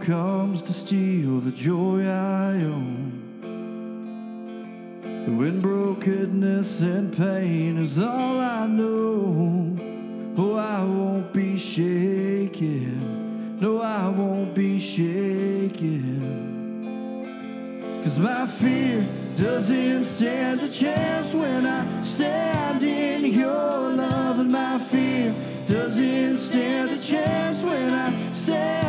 comes to steal the joy I own. When brokenness and pain is all I know, oh, I won't be shaken. No, I won't be shaken. Cause my fear doesn't stand a chance when I stand in your love, and my fear doesn't stand a chance when I stand.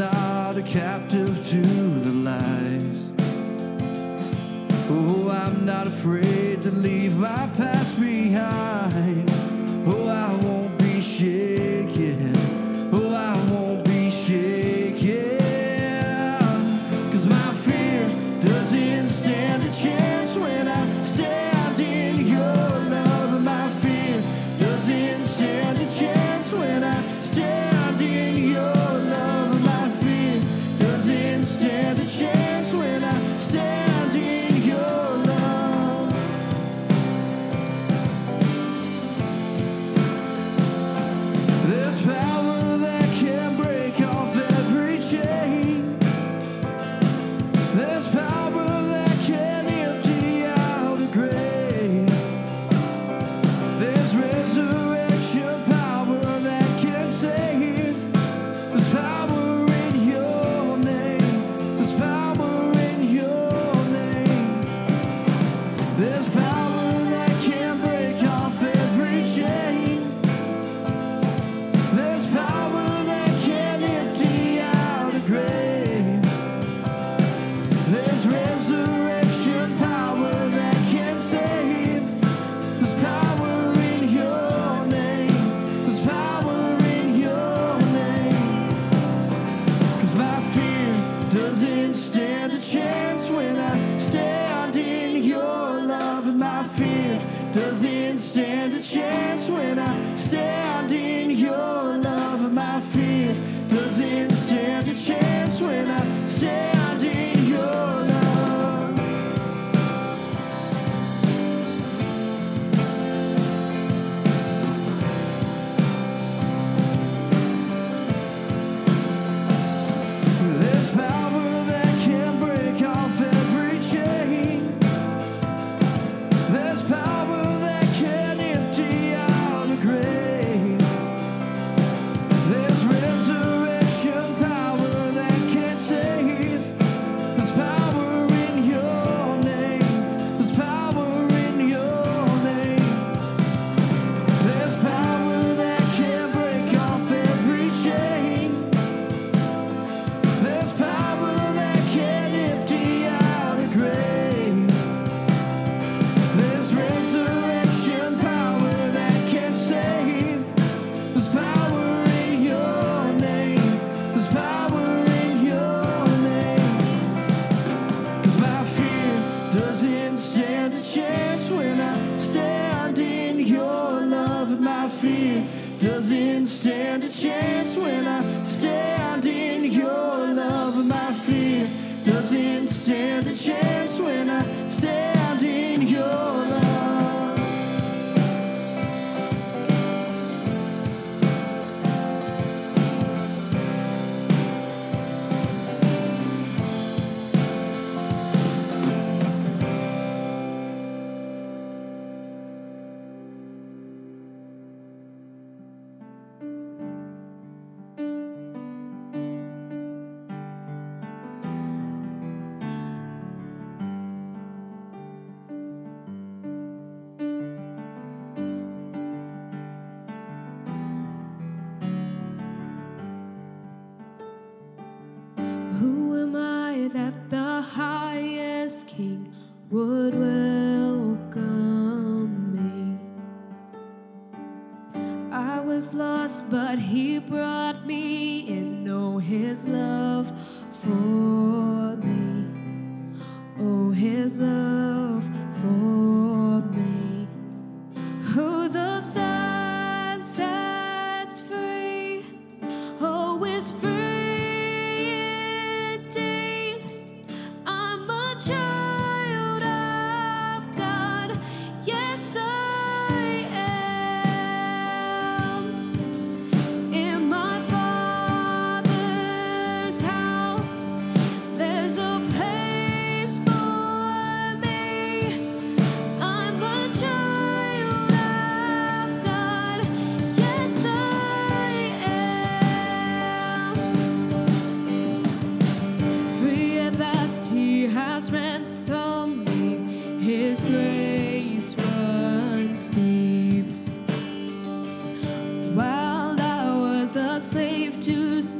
not a captive to the lies. Oh, I'm not afraid to leave my past behind.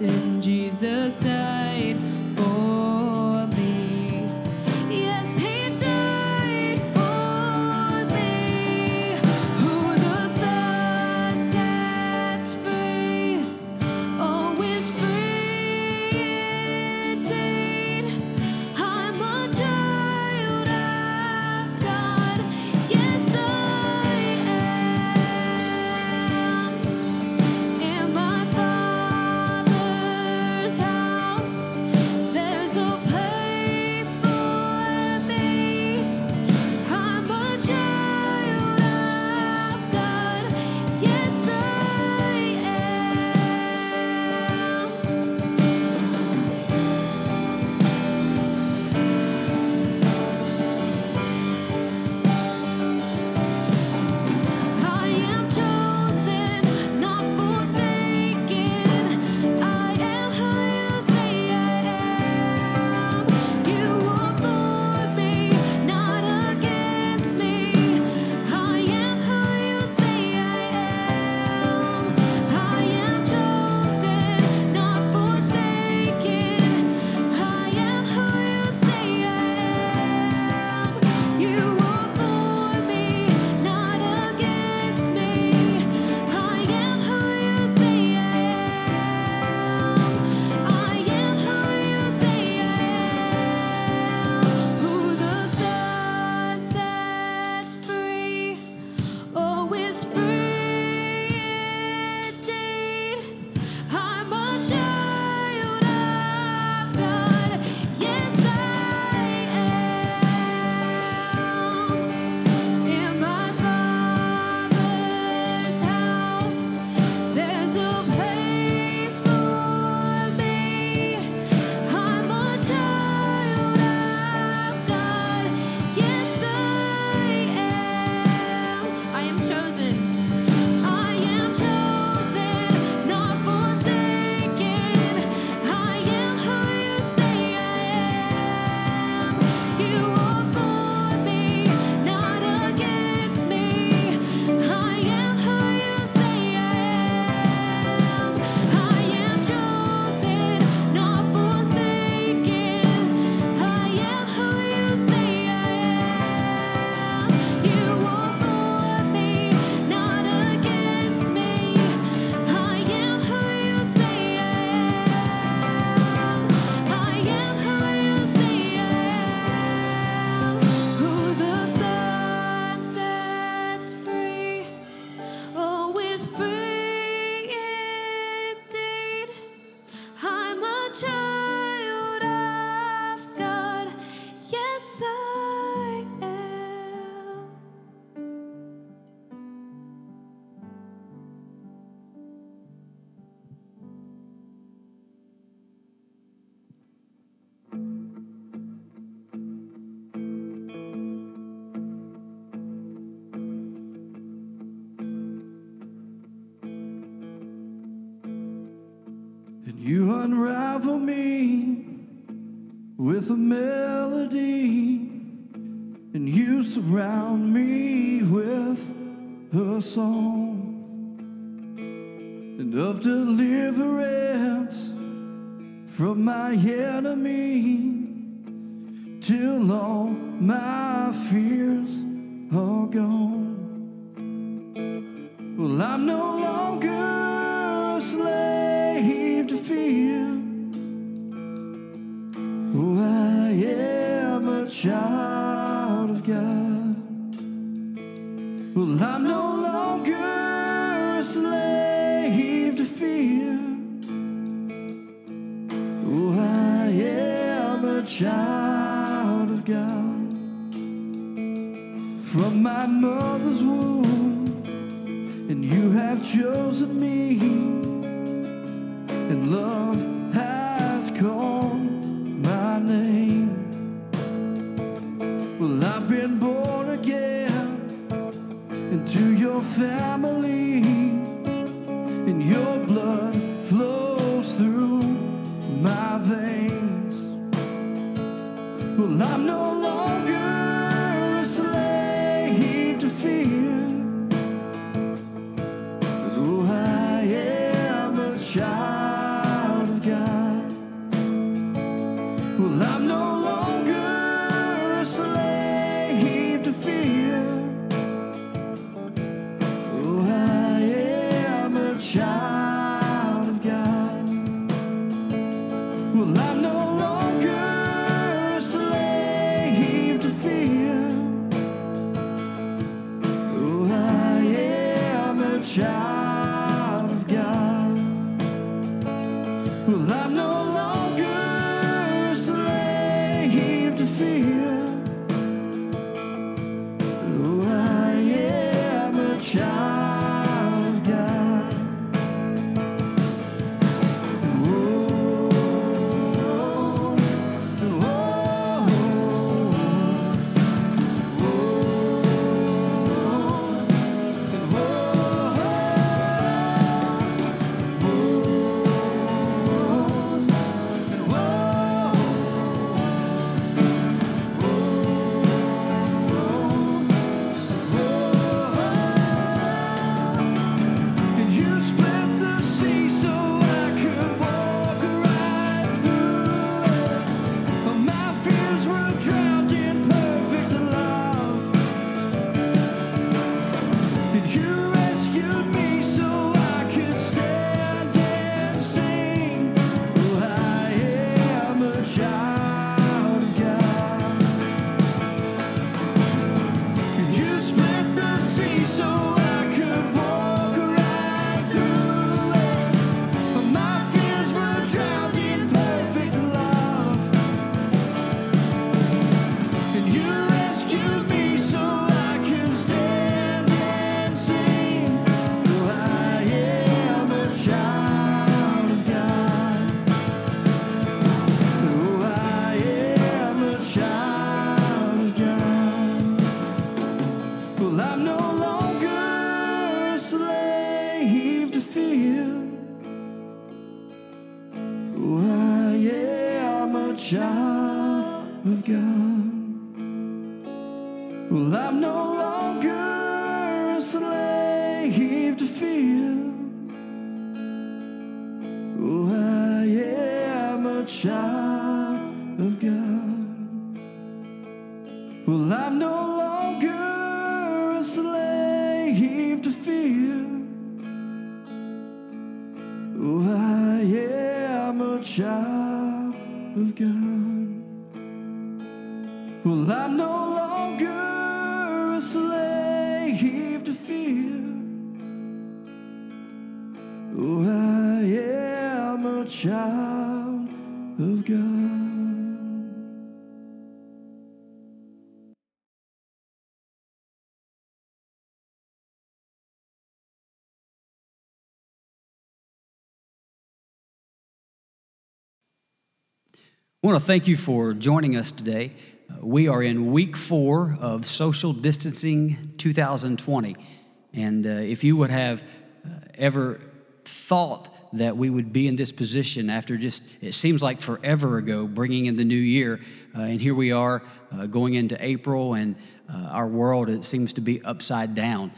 sin. unravel me with a melody, and you surround me with a song. And of deliverance from my enemy till all my your Well, I'm no longer a slave to fear. Oh, I am a child of God. I want to thank you for joining us today. We are in week four of Social Distancing 2020. And uh, if you would have uh, ever thought that we would be in this position after just, it seems like forever ago, bringing in the new year, uh, and here we are uh, going into April, and uh, our world, it seems to be upside down.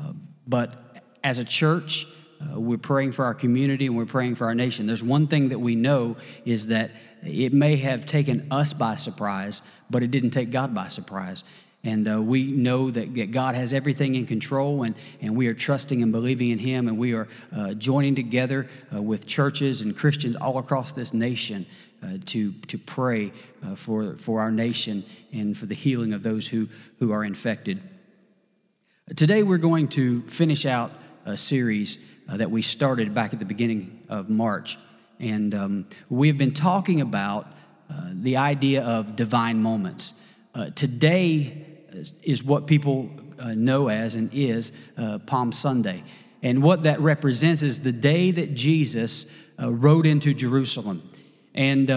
Uh, but as a church, uh, we're praying for our community and we're praying for our nation. There's one thing that we know is that it may have taken us by surprise, but it didn't take God by surprise. And uh, we know that, God has everything in control, and, and we are trusting and believing in Him, and we are uh, joining together uh, with churches and Christians all across this nation uh, to, to pray uh, for, for our nation and for the healing of those who, who are infected. Today, we're going to finish out a series uh, that we started back at the beginning of March. And um, we've been talking about uh, the idea of divine moments. Uh, today is what people uh, know as and is uh, Palm Sunday. And what that represents is the day that Jesus uh, rode into Jerusalem. And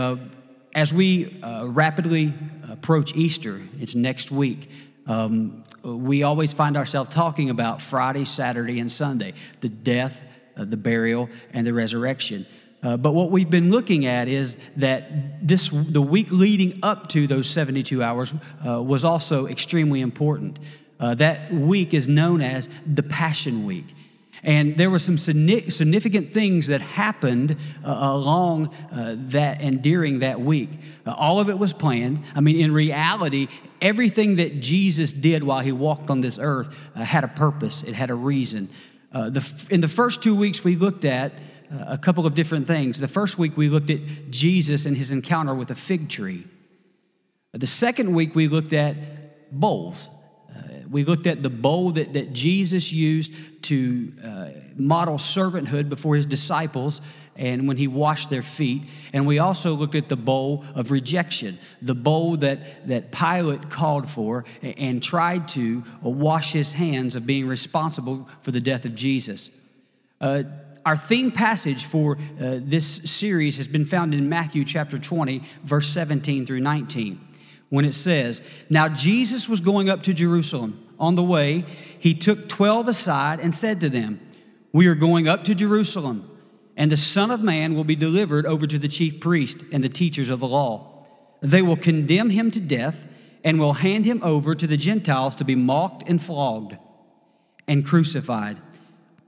as we rapidly approach Easter, it's next week. Um, we always find ourselves talking about Friday, Saturday, and Sunday the death, uh, the burial, and the resurrection. Uh, but what we've been looking at is that this the week leading up to those 72 hours uh, was also extremely important. Uh, that week is known as the Passion Week. And there were some significant things that happened uh, along uh, that and during that week. Uh, all of it was planned. I mean, in reality, everything that Jesus did while he walked on this earth uh, had a purpose, it had a reason. Uh, the, in the first two weeks, we looked at uh, a couple of different things. The first week, we looked at Jesus and his encounter with a fig tree. The second week, we looked at bowls we looked at the bowl that, that Jesus used to uh, model servanthood before his disciples and when he washed their feet. And we also looked at the bowl of rejection, the bowl that, that Pilate called for and tried to wash his hands of being responsible for the death of Jesus. Uh, our theme passage for uh, this series has been found in Matthew chapter 20, verse 17 through 19 when it says, Now Jesus was going up to Jerusalem. On the way, he took 12 aside and said to them, We are going up to Jerusalem, and the Son of Man will be delivered over to the chief priest and the teachers of the law. They will condemn him to death and will hand him over to the Gentiles to be mocked and flogged and crucified.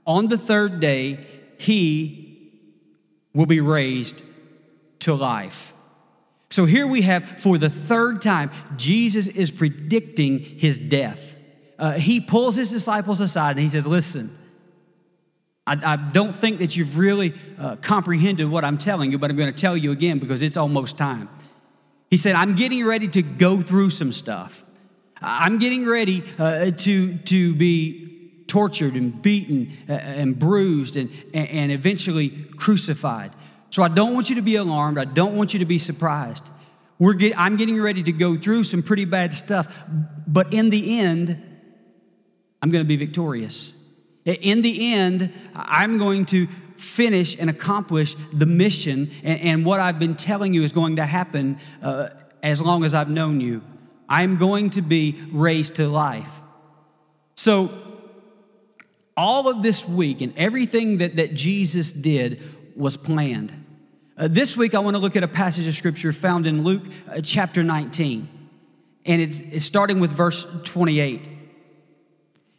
On the third day, he will be raised to life. So here we have, for the third time, Jesus is predicting his death. Uh, he pulls his disciples aside and he says, Listen, I, I don't think that you've really uh, comprehended what I'm telling you, but I'm going to tell you again because it's almost time. He said, I'm getting ready to go through some stuff. I'm getting ready uh, to, to be tortured and beaten uh, and bruised and, and eventually crucified. So I don't want you to be alarmed. I don't want you to be surprised. We're get, I'm getting ready to go through some pretty bad stuff, but in the end, I'm going to be victorious. In the end, I'm going to finish and accomplish the mission, and, and what I've been telling you is going to happen uh, as long as I've known you. I'm going to be raised to life. So, all of this week and everything that, that Jesus did was planned. Uh, this week, I want to look at a passage of scripture found in Luke uh, chapter 19, and it's, it's starting with verse 28.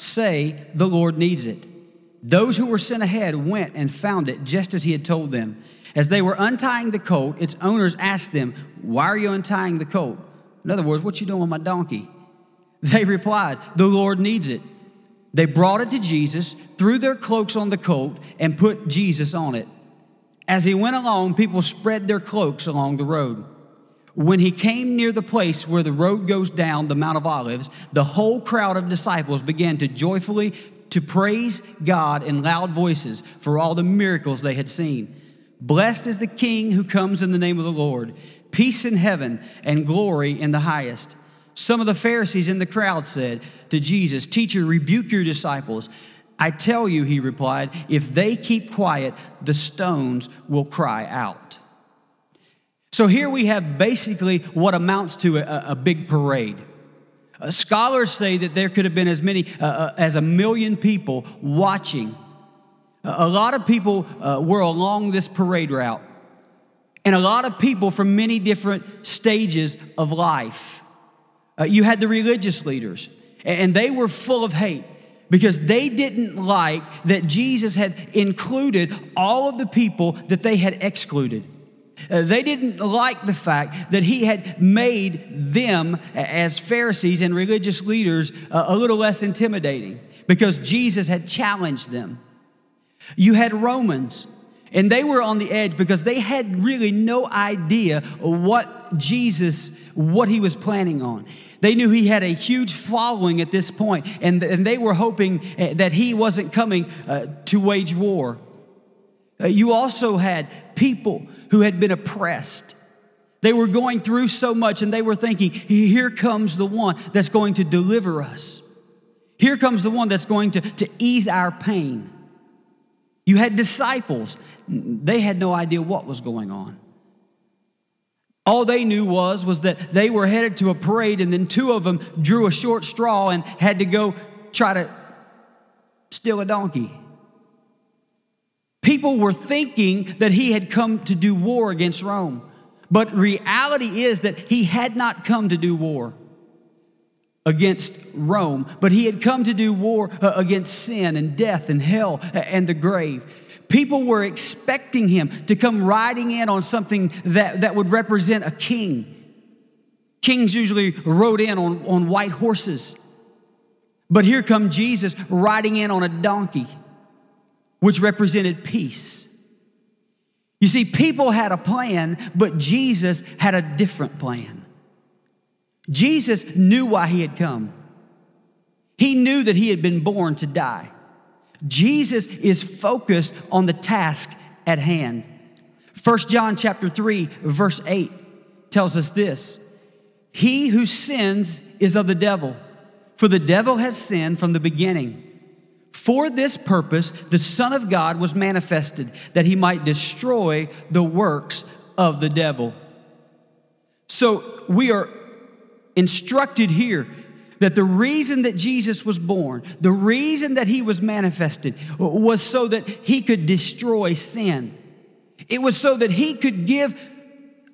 say, The Lord needs it. Those who were sent ahead went and found it just as he had told them. As they were untying the colt, its owners asked them, Why are you untying the colt? In other words, what you doing with my donkey? They replied, The Lord needs it. They brought it to Jesus, threw their cloaks on the colt, and put Jesus on it. As he went along, people spread their cloaks along the road. When he came near the place where the road goes down the Mount of Olives, the whole crowd of disciples began to joyfully to praise God in loud voices for all the miracles they had seen. Blessed is the King who comes in the name of the Lord. Peace in heaven and glory in the highest. Some of the Pharisees in the crowd said to Jesus, Teacher, rebuke your disciples. I tell you, he replied, if they keep quiet, the stones will cry out. So here we have basically what amounts to a, a big parade. Uh, scholars say that there could have been as many uh, uh, as a million people watching. Uh, a lot of people uh, were along this parade route, and a lot of people from many different stages of life. Uh, you had the religious leaders, and they were full of hate because they didn't like that Jesus had included all of the people that they had excluded. Uh, they didn't like the fact that he had made them, as Pharisees and religious leaders, uh, a little less intimidating because Jesus had challenged them. You had Romans, and they were on the edge because they had really no idea what Jesus, what he was planning on. They knew he had a huge following at this point, and, and they were hoping uh, that he wasn't coming uh, to wage war. Uh, you also had people who had been oppressed. They were going through so much and they were thinking, here comes the one that's going to deliver us. Here comes the one that's going to, to ease our pain. You had disciples, they had no idea what was going on. All they knew was, was that they were headed to a parade, and then two of them drew a short straw and had to go try to steal a donkey. People were thinking that he had come to do war against Rome. But reality is that he had not come to do war against Rome, but he had come to do war uh, against sin and death and hell and the grave. People were expecting him to come riding in on something that, that would represent a king. Kings usually rode in on, on white horses. But here come Jesus riding in on a donkey which represented peace. You see, people had a plan, but Jesus had a different plan. Jesus knew why he had come. He knew that he had been born to die. Jesus is focused on the task at hand. 1 John chapter 3 verse 8 tells us this. He who sins is of the devil, for the devil has sinned from the beginning. For this purpose, the Son of God was manifested, that he might destroy the works of the devil. So we are instructed here that the reason that Jesus was born, the reason that he was manifested, was so that he could destroy sin. It was so that he could give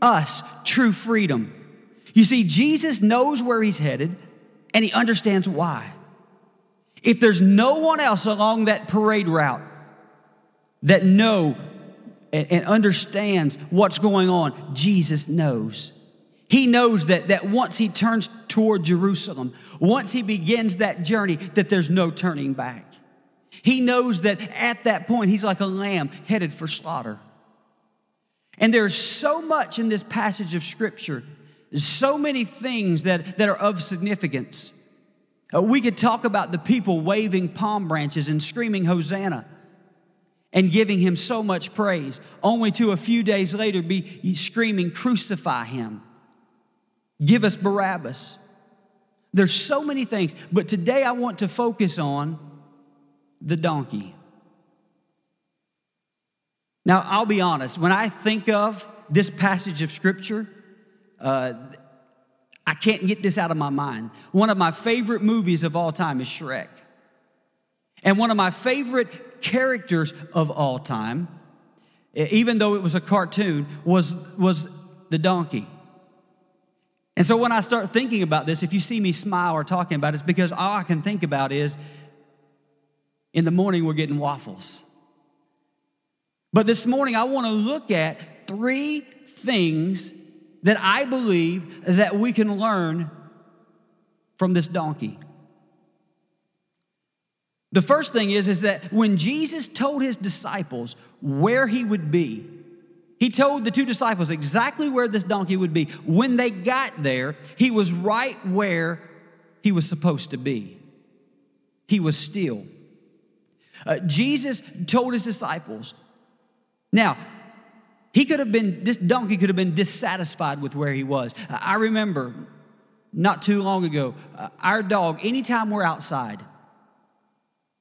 us true freedom. You see, Jesus knows where he's headed and he understands why. If there's no one else along that parade route that know and, and understands what's going on, Jesus knows. He knows that, that once he turns toward Jerusalem, once he begins that journey, that there's no turning back. He knows that at that point, he's like a lamb headed for slaughter. And there's so much in this passage of Scripture, so many things that, that are of significance. Uh, we could talk about the people waving palm branches and screaming, Hosanna, and giving him so much praise, only to a few days later be screaming, Crucify him. Give us Barabbas. There's so many things, but today I want to focus on the donkey. Now, I'll be honest, when I think of this passage of Scripture, uh, I can't get this out of my mind. One of my favorite movies of all time is Shrek. And one of my favorite characters of all time, even though it was a cartoon, was, was the donkey. And so when I start thinking about this, if you see me smile or talking about it, it's because all I can think about is in the morning we're getting waffles. But this morning I want to look at three things that I believe that we can learn from this donkey. The first thing is, is that when Jesus told his disciples where he would be, he told the two disciples exactly where this donkey would be. When they got there, he was right where he was supposed to be. He was still. Uh, Jesus told his disciples, now, he could have been, this donkey could have been dissatisfied with where he was. I remember not too long ago, uh, our dog, anytime we're outside,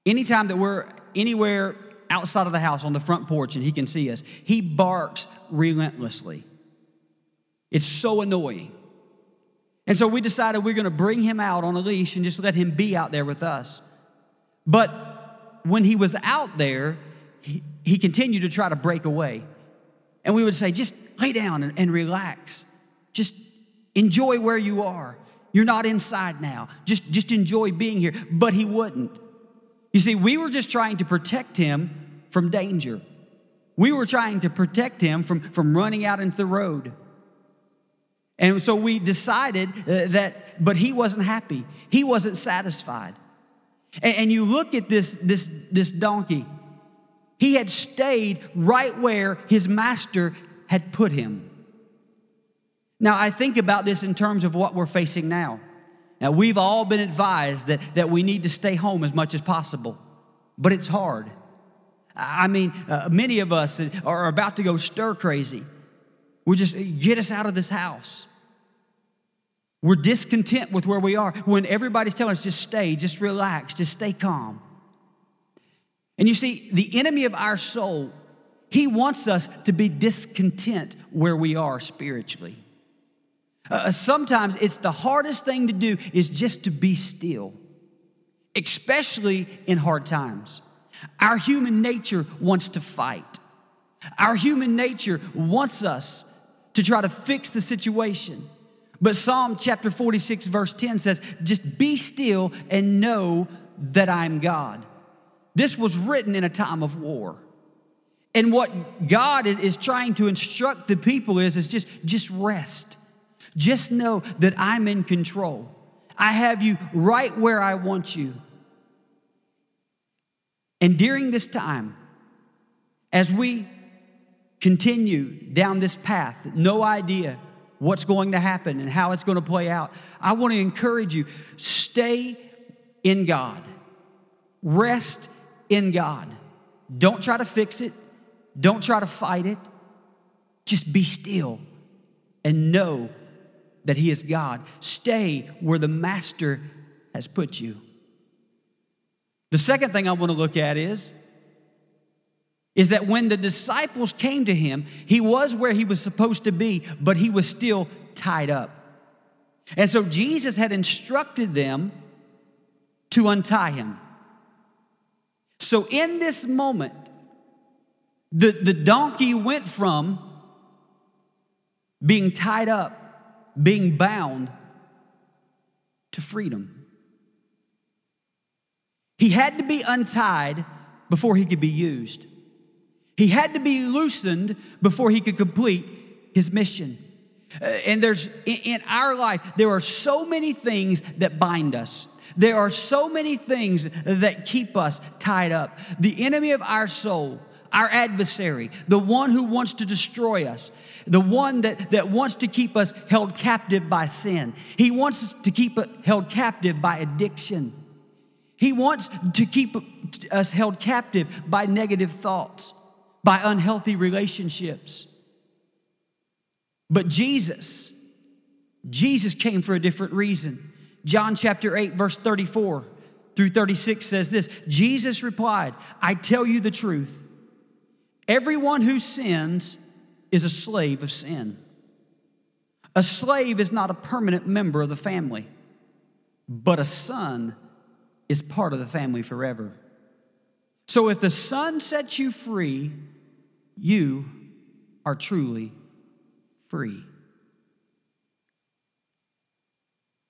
anytime that we're anywhere outside of the house on the front porch and he can see us, he barks relentlessly. It's so annoying. And so we decided we're going to bring him out on a leash and just let him be out there with us. But when he was out there, he, he continued to try to break away. And we would say, just lay down and, and relax. Just enjoy where you are. You're not inside now. Just, just enjoy being here. But he wouldn't. You see, we were just trying to protect him from danger. We were trying to protect him from, from running out into the road. And so we decided uh, that, but he wasn't happy. He wasn't satisfied. And, and, you look at this, this, this donkey, he had stayed right where his master had put him. Now, I think about this in terms of what we're facing now. Now, we've all been advised that, that we need to stay home as much as possible, but it's hard. I mean, uh, many of us are about to go stir crazy. We just get us out of this house. We're discontent with where we are when everybody's telling us just stay, just relax, just stay calm. And you see, the enemy of our soul, he wants us to be discontent where we are spiritually. Uh, sometimes it's the hardest thing to do is just to be still, especially in hard times. Our human nature wants to fight. Our human nature wants us to try to fix the situation. But Psalm chapter 46, verse 10 says, Just be still and know that I'm God. This was written in a time of war. And what God is, trying to instruct the people is, is just, just rest. Just know that I'm in control. I have you right where I want you. And during this time, as we continue down this path, no idea what's going to happen and how it's going to play out, I want to encourage you stay in God, rest in God. Don't try to fix it, don't try to fight it. Just be still and know that He is God. Stay where the Master has put you. The second thing I want to look at is is that when the disciples came to him, he was where he was supposed to be, but he was still tied up. And so Jesus had instructed them to untie him. So in this moment, the, the donkey went from being tied up, being bound, to freedom. He had to be untied before he could be used. He had to be loosened before he could complete his mission. Uh, and there's in our life, there are so many things that bind us. There are so many things that keep us tied up. The enemy of our soul, our adversary, the one who wants to destroy us, the one that, that wants to keep us held captive by sin. He wants us to keep held captive by addiction. He wants to keep us held captive by negative thoughts, by unhealthy relationships. But Jesus, Jesus came for a different reason. John chapter 8, verse 34 through 36 says this Jesus replied, I tell you the truth. Everyone who sins is a slave of sin. A slave is not a permanent member of the family, but a son is part of the family forever. So if the Son sets you free, you are truly free.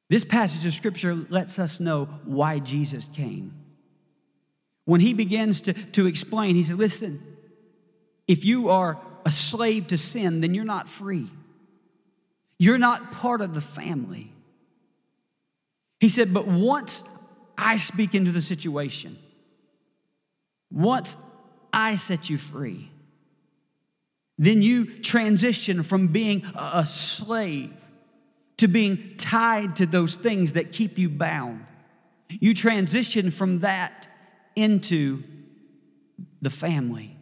This passage of Scripture lets us know why Jesus came. When he begins to, to explain, he said, Listen, if you are a slave to sin, then you're not free. You're not part of the family. He said, But once I speak into the situation. Once I set you free, then you transition from being a slave to being tied to those things that keep you bound. You transition from that into the family.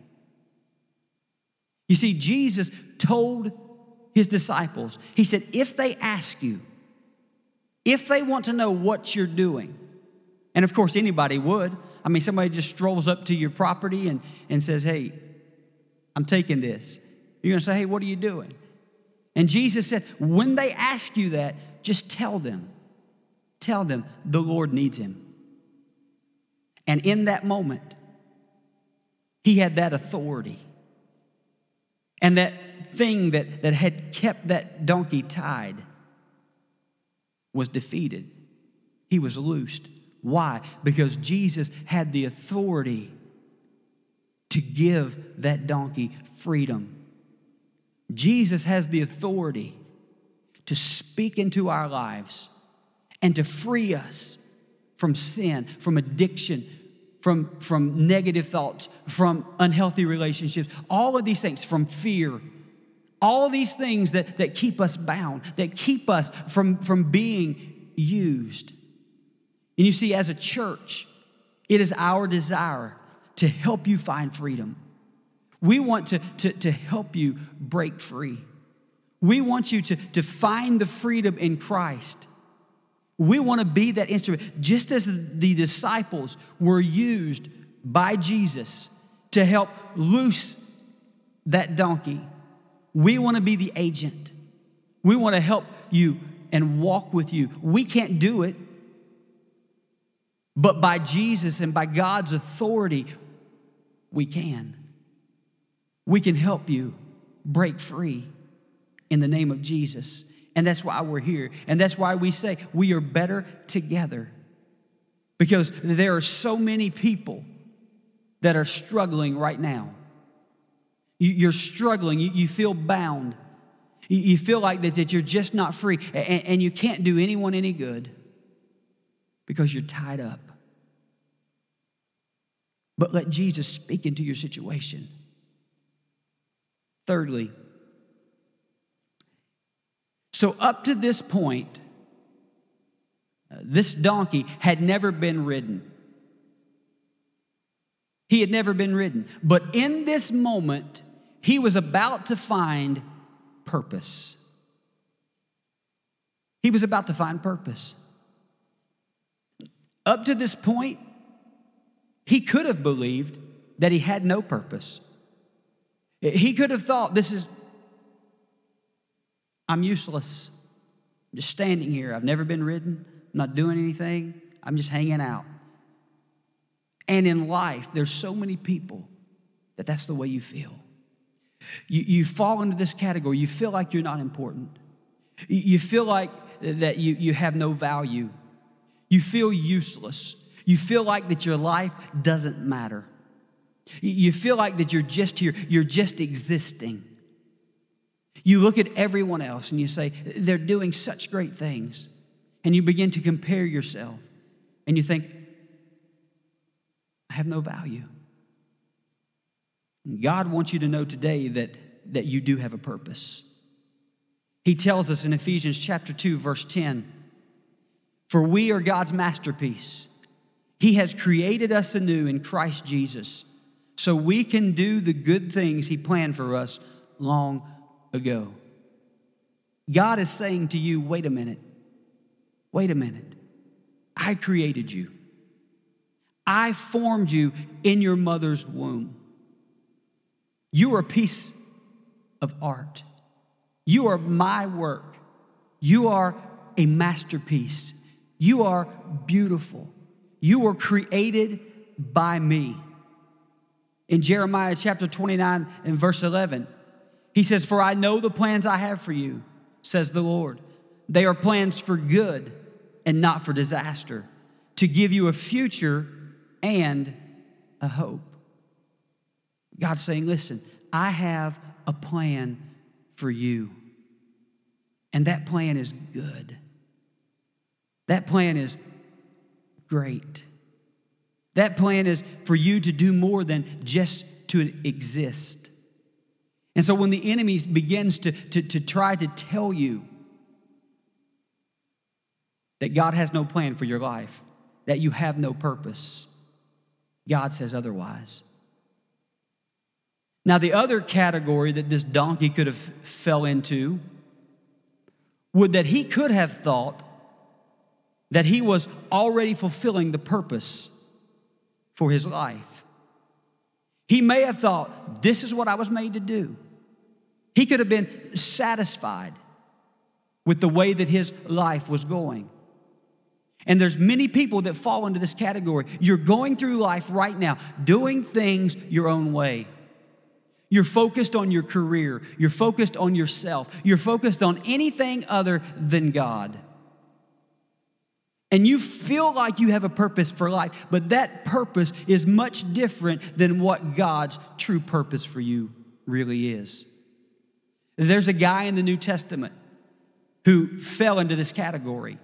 You see, Jesus told his disciples, He said, if they ask you, if they want to know what you're doing, and of course, anybody would. I mean, somebody just strolls up to your property and, and says, Hey, I'm taking this. You're going to say, Hey, what are you doing? And Jesus said, When they ask you that, just tell them, tell them the Lord needs him. And in that moment, he had that authority. And that thing that, that had kept that donkey tied was defeated. He was loosed. Why? Because Jesus had the authority to give that donkey freedom. Jesus has the authority to speak into our lives and to free us from sin, from addiction, from, from negative thoughts, from unhealthy relationships, all of these things, from fear. All these things that, that keep us bound, that keep us from, from being used. And you see, as a church, it is our desire to help you find freedom. We want to, to, to help you break free. We want you to, to find the freedom in Christ. We want to be that instrument, just as the disciples were used by Jesus to help loose that donkey. We want to be the agent. We want to help you and walk with you. We can't do it, but by Jesus and by God's authority, we can. We can help you break free in the name of Jesus. And that's why we're here. And that's why we say we are better together. Because there are so many people that are struggling right now. You're struggling, you feel bound, you feel like that, you're just not free, and you can't do anyone any good because you're tied up. But let Jesus speak into your situation. Thirdly, so up to this point, uh, this donkey had never been ridden. He had never been ridden. But in this moment, he was about to find purpose. He was about to find purpose. Up to this point, he could have believed that he had no purpose. He could have thought, this is, I'm useless. I'm just standing here. I've never been ridden. I'm not doing anything. I'm just hanging out. And in life, there's so many people that that's the way you feel. You, you fall into this category. You feel like you're not important. You feel like that you, you have no value. You feel useless. You feel like that your life doesn't matter. You feel like that you're just here, you're just existing. You look at everyone else and you say, they're doing such great things. And you begin to compare yourself and you think, I have no value. God wants you to know today that, that you do have a purpose. He tells us in Ephesians chapter 2, verse 10 For we are God's masterpiece. He has created us anew in Christ Jesus so we can do the good things He planned for us long ago. God is saying to you, wait a minute, wait a minute. I created you, I formed you in your mother's womb. You are a piece of art. You are my work. You are a masterpiece. You are beautiful. You were created by me. In Jeremiah chapter 29 and verse 11, he says, For I know the plans I have for you, says the Lord. They are plans for good and not for disaster, to give you a future and a hope. God's saying, Listen, I have a plan for you. And that plan is good. That plan is great. That plan is for you to do more than just to exist. And so when the enemy begins to, to, to try to tell you that God has no plan for your life, that you have no purpose, God says otherwise. Now, the other category that this donkey could have fell into would that he could have thought that he was already fulfilling the purpose for his life. He may have thought, this is what I was made to do. He could have been satisfied with the way that his life was going. And there's many people that fall into this category. You're going through life right now doing things your own way. You're focused on your career. You're focused on yourself. You're focused on anything other than God. And you feel like you have a purpose for life, but that purpose is much different than what God's true purpose for you really is. There's a guy in the New Testament who fell into this category.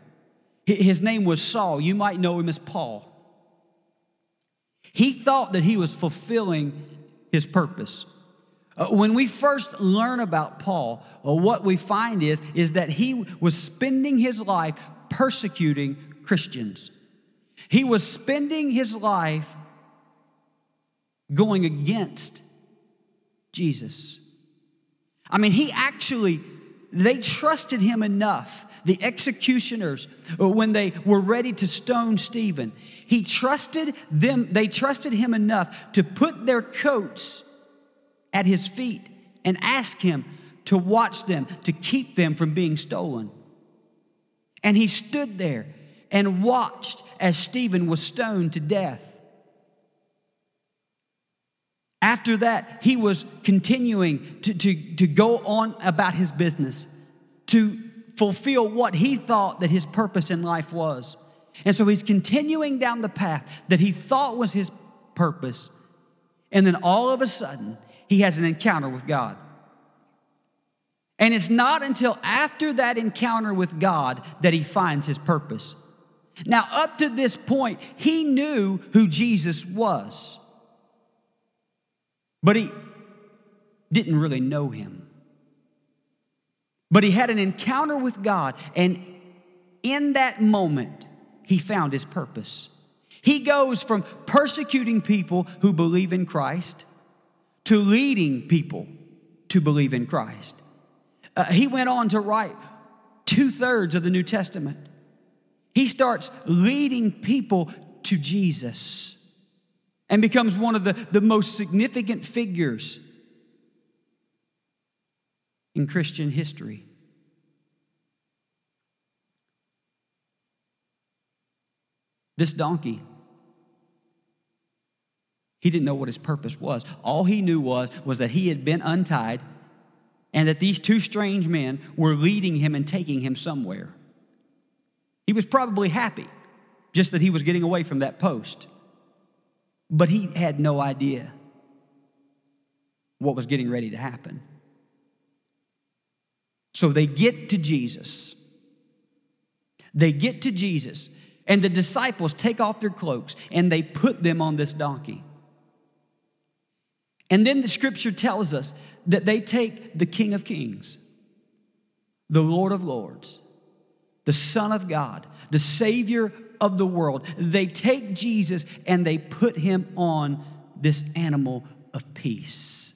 His name was Saul. You might know him as Paul. He thought that he was fulfilling his purpose. Uh, when we first learn about Paul, uh, what we find is, is that he was spending his life persecuting Christians. He was spending his life going against Jesus. I mean, he actually, they trusted him enough. The executioners, when they were ready to stone Stephen, he trusted them, they trusted him enough to put their coats at his feet and ask him to watch them, to keep them from being stolen. And he stood there and watched as Stephen was stoned to death. After that, he was continuing to, to, to go on about his business, to fulfill what he thought that his purpose in life was. And so he's continuing down the path that he thought was his purpose. And then all of a sudden, he has an encounter with God. And it's not until after that encounter with God that he finds his purpose. Now, up to this point, he knew who Jesus was, but he didn't really know him. But he had an encounter with God, and in that moment, he found his purpose. He goes from persecuting people who believe in Christ to leading people to believe in Christ. Uh, he went on to write two thirds of the New Testament. He starts leading people to Jesus and becomes one of the, the most significant figures in Christian history. This donkey, he didn't know what his purpose was. All he knew was, was that he had been untied and that these two strange men were leading him and taking him somewhere. He was probably happy just that he was getting away from that post. But he had no idea what was getting ready to happen. So they get to Jesus. They get to Jesus, and the disciples take off their cloaks and they put them on this donkey. And then the scripture tells us that they take the King of Kings, the Lord of Lords, the Son of God, the Savior of the world. They take Jesus and they put him on this animal of peace.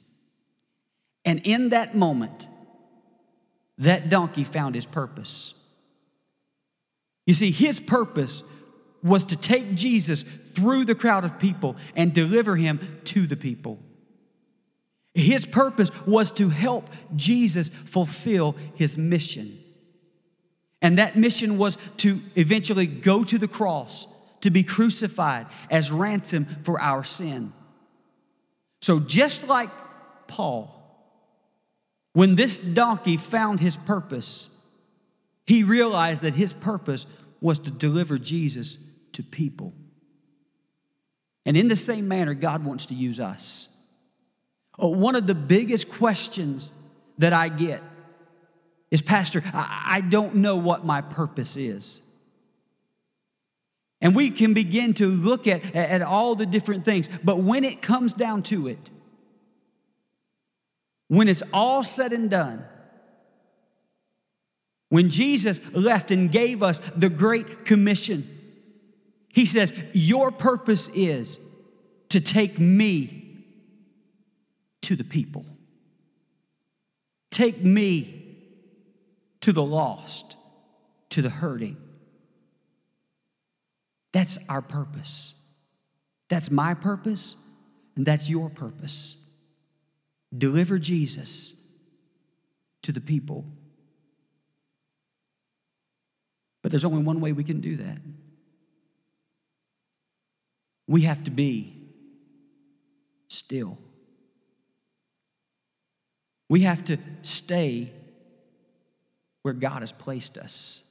And in that moment, that donkey found his purpose. You see, his purpose was to take Jesus through the crowd of people and deliver him to the people. His purpose was to help Jesus fulfill his mission. And that mission was to eventually go to the cross, to be crucified as ransom for our sin. So, just like Paul, when this donkey found his purpose, he realized that his purpose was to deliver Jesus to people. And in the same manner, God wants to use us. Uh, one of the biggest questions that I get is, Pastor, I, don't know what my purpose is. And we can begin to look at, at all the different things, but when it comes down to it, when it's all said and done, when Jesus left and gave us the Great Commission, He says, Your purpose is to take me to the people. Take me to the lost, to the hurting. That's our purpose. That's my purpose, and that's your purpose. Deliver Jesus to the people. But there's only one way we can do that. We have to be still. We have to stay where God has placed us.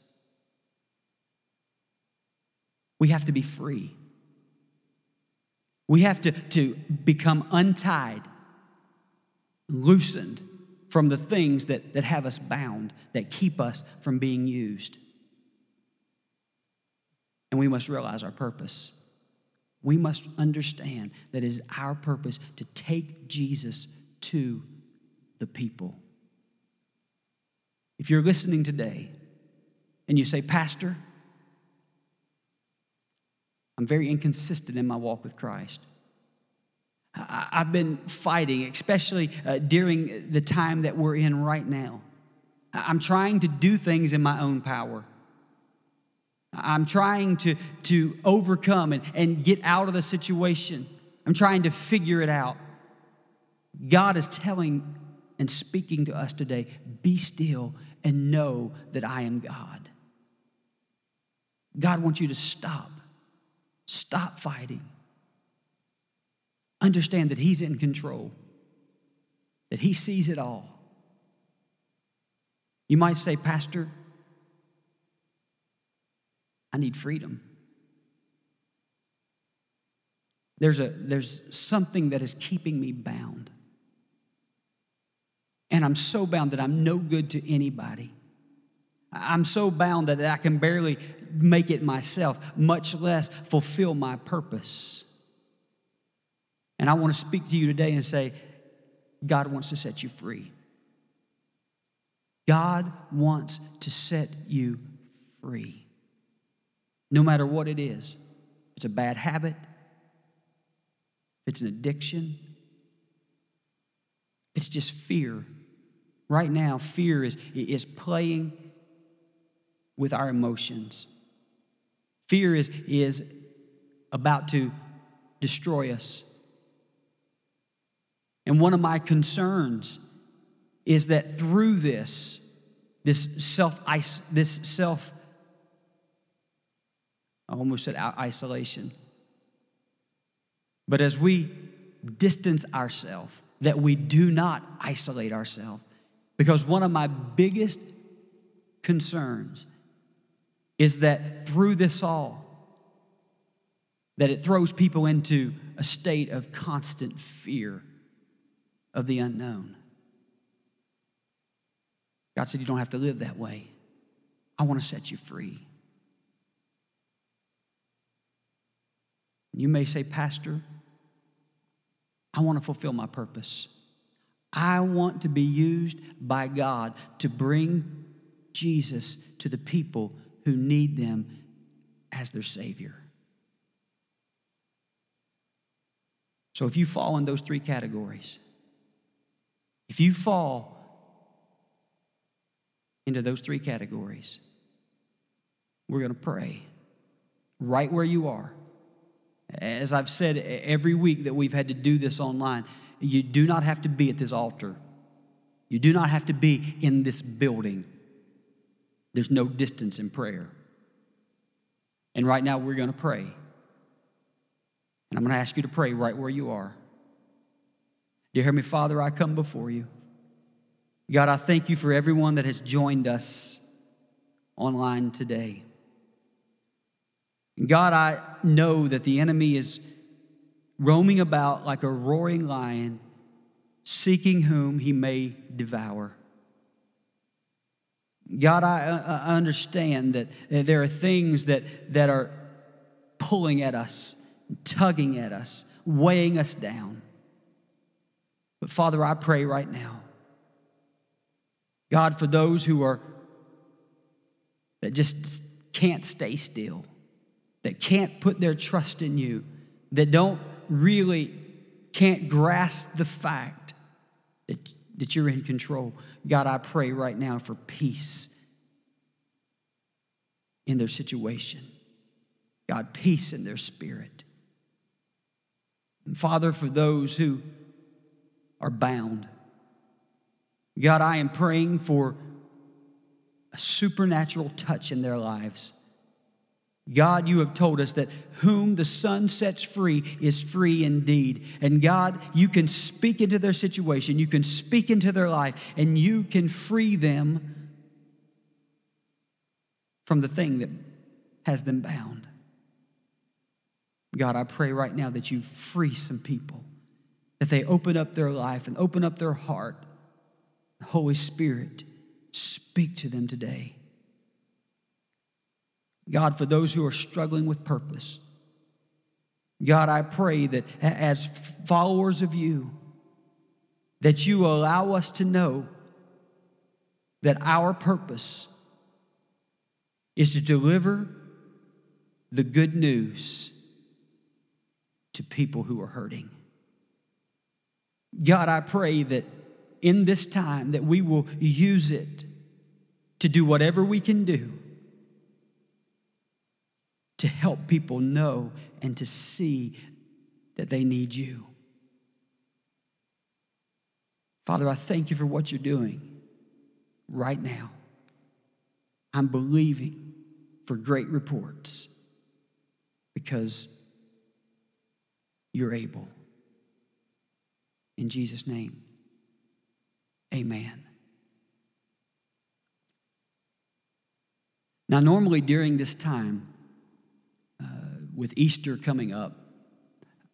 We have to be free. We have to, to become untied, loosened from the things that, that have us bound, that keep us from being used. And we must realize our purpose. We must understand that it is our purpose to take Jesus to the people. If you're listening today and you say, Pastor, I'm very inconsistent in my walk with Christ. I- I've been fighting, especially uh, during the time that we're in right now. I- I'm trying to do things in my own power. I'm trying to, to overcome and, and get out of the situation. I'm trying to figure it out. God is telling and speaking to us today be still and know that I am God. God wants you to stop. Stop fighting. Understand that He's in control, that He sees it all. You might say, Pastor, I need freedom. There's, a, there's something that is keeping me bound. And I'm so bound that I'm no good to anybody. I'm so bound that I can barely make it myself, much less fulfill my purpose. And I want to speak to you today and say, God wants to set you free. God wants to set you free. No matter what it is. If it's a bad habit, if it's an addiction, if it's just fear. Right now, fear is, is playing with our emotions. Fear is, is about to destroy us. And one of my concerns is that through this, this self this self I almost said isolation. But as we distance ourselves, that we do not isolate ourselves. Because one of my biggest concerns is that through this all, that it throws people into a state of constant fear of the unknown. God said, You don't have to live that way. I want to set you free. You may say, Pastor, I want to fulfill my purpose. I want to be used by God to bring Jesus to the people who need them as their Savior. So if you fall in those three categories, if you fall into those three categories, we're going to pray right where you are. As I've said every week that we've had to do this online, you do not have to be at this altar. You do not have to be in this building. There's no distance in prayer. And right now, we're going to pray. And I'm going to ask you to pray right where you are. Dear Heavenly Father, I come before you. God, I thank you for everyone that has joined us online today. God, I know that the enemy is roaming about like a roaring lion, seeking whom he may devour. God, I, I understand that there are things that, that are pulling at us, tugging at us, weighing us down. But Father, I pray right now, God, for those who are that just can't stay still, that can't put their trust in you, that don't really can't grasp the fact that, that you're in control. God, I pray right now for peace in their situation. God, peace in their spirit. And Father, for those who are bound, God, I am praying for a supernatural touch in their lives. God, you have told us that whom the Son sets free is free indeed. And God, you can speak into their situation, you can speak into their life, and you can free them from the thing that has them bound. God, I pray right now that you free some people, that they open up their life and open up their heart. Holy Spirit, speak to them today. God, for those who are struggling with purpose, God, I pray that as followers of you, that you allow us to know that our purpose is to deliver the good news to people who are hurting. God, I pray that in this time that we will use it to do whatever we can do to help people know and to see that they need you. Father, I thank you for what you're doing right now. I'm believing for great reports because you're able. In Jesus' name, amen. Now, normally during this time, with Easter coming up,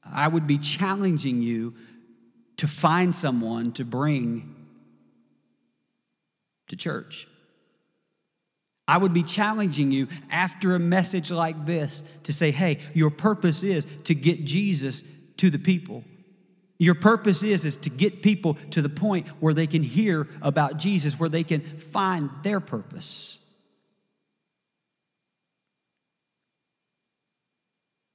I would be challenging you to find someone to bring to church. I would be challenging you after a message like this to say, hey, your purpose is to get Jesus to the people. Your purpose is, is to get people to the point where they can hear about Jesus, where they can find their purpose.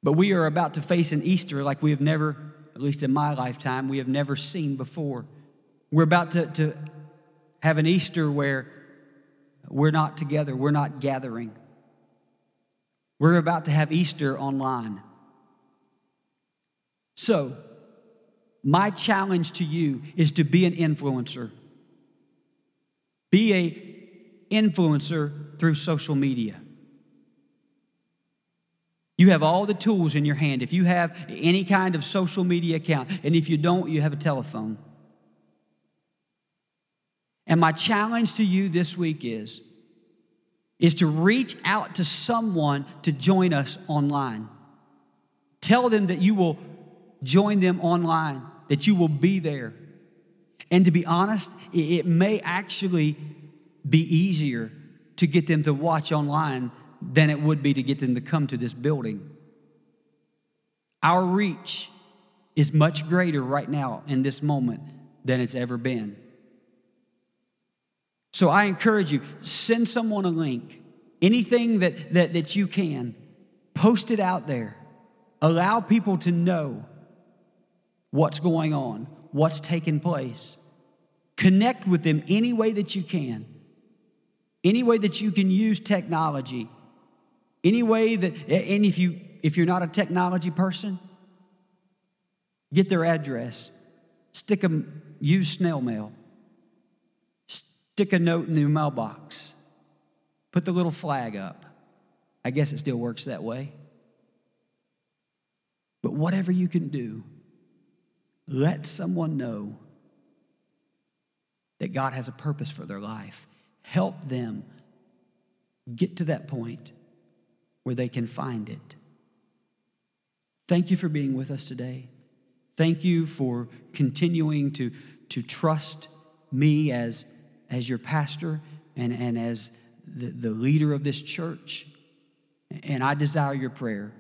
But we are about to face an Easter like we have never, at least in my lifetime, we have never seen before. We're about to, to have an Easter where we're not together, we're not gathering. We're about to have Easter online. So, my challenge to you is to be an influencer. Be a influencer through social media. You have all the tools in your hand. If you have any kind of social media account, and if you don't, you have a telephone. And my challenge to you this week is is to reach out to someone to join us online. Tell them that you will join them online, that you will be there. And to be honest, it may actually be easier to get them to watch online than it would be to get them to come to this building. Our reach is much greater right now in this moment than it's ever been. So I encourage you, send someone a link. Anything that, that, that you can, post it out there. Allow people to know what's going on, what's taking place. Connect with them any way that you can, any way that you can use technology, any way that, and if, you, if you're not a technology person, get their address, stick them, use snail mail. Stick a note in the mailbox. Put the little flag up. I guess it still works that way. But whatever you can do, let someone know that God has a purpose for their life. Help them get to that point where they can find it. Thank you for being with us today. Thank you for continuing to, to trust me as as your pastor and, and as the, the leader of this church. And I desire your prayer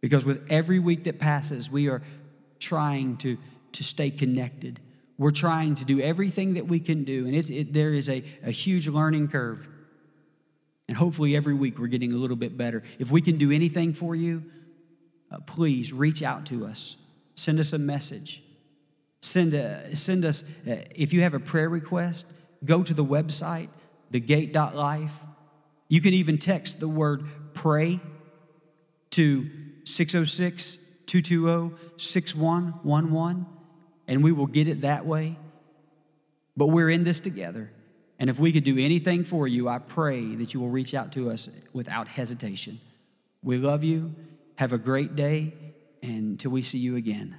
because with every week that passes, we are trying to, to stay connected. We're trying to do everything that we can do, and it's, it, there is a, a huge learning curve. And hopefully, every week we're getting a little bit better. If we can do anything for you, uh, please reach out to us. Send us a message. Send, a, send us, uh, if you have a prayer request, go to the website, thegate.life. You can even text the word pray to 606 220 6111, and we will get it that way. But we're in this together. And if we could do anything for you, I pray that you will reach out to us without hesitation. We love you. Have a great day. And until we see you again.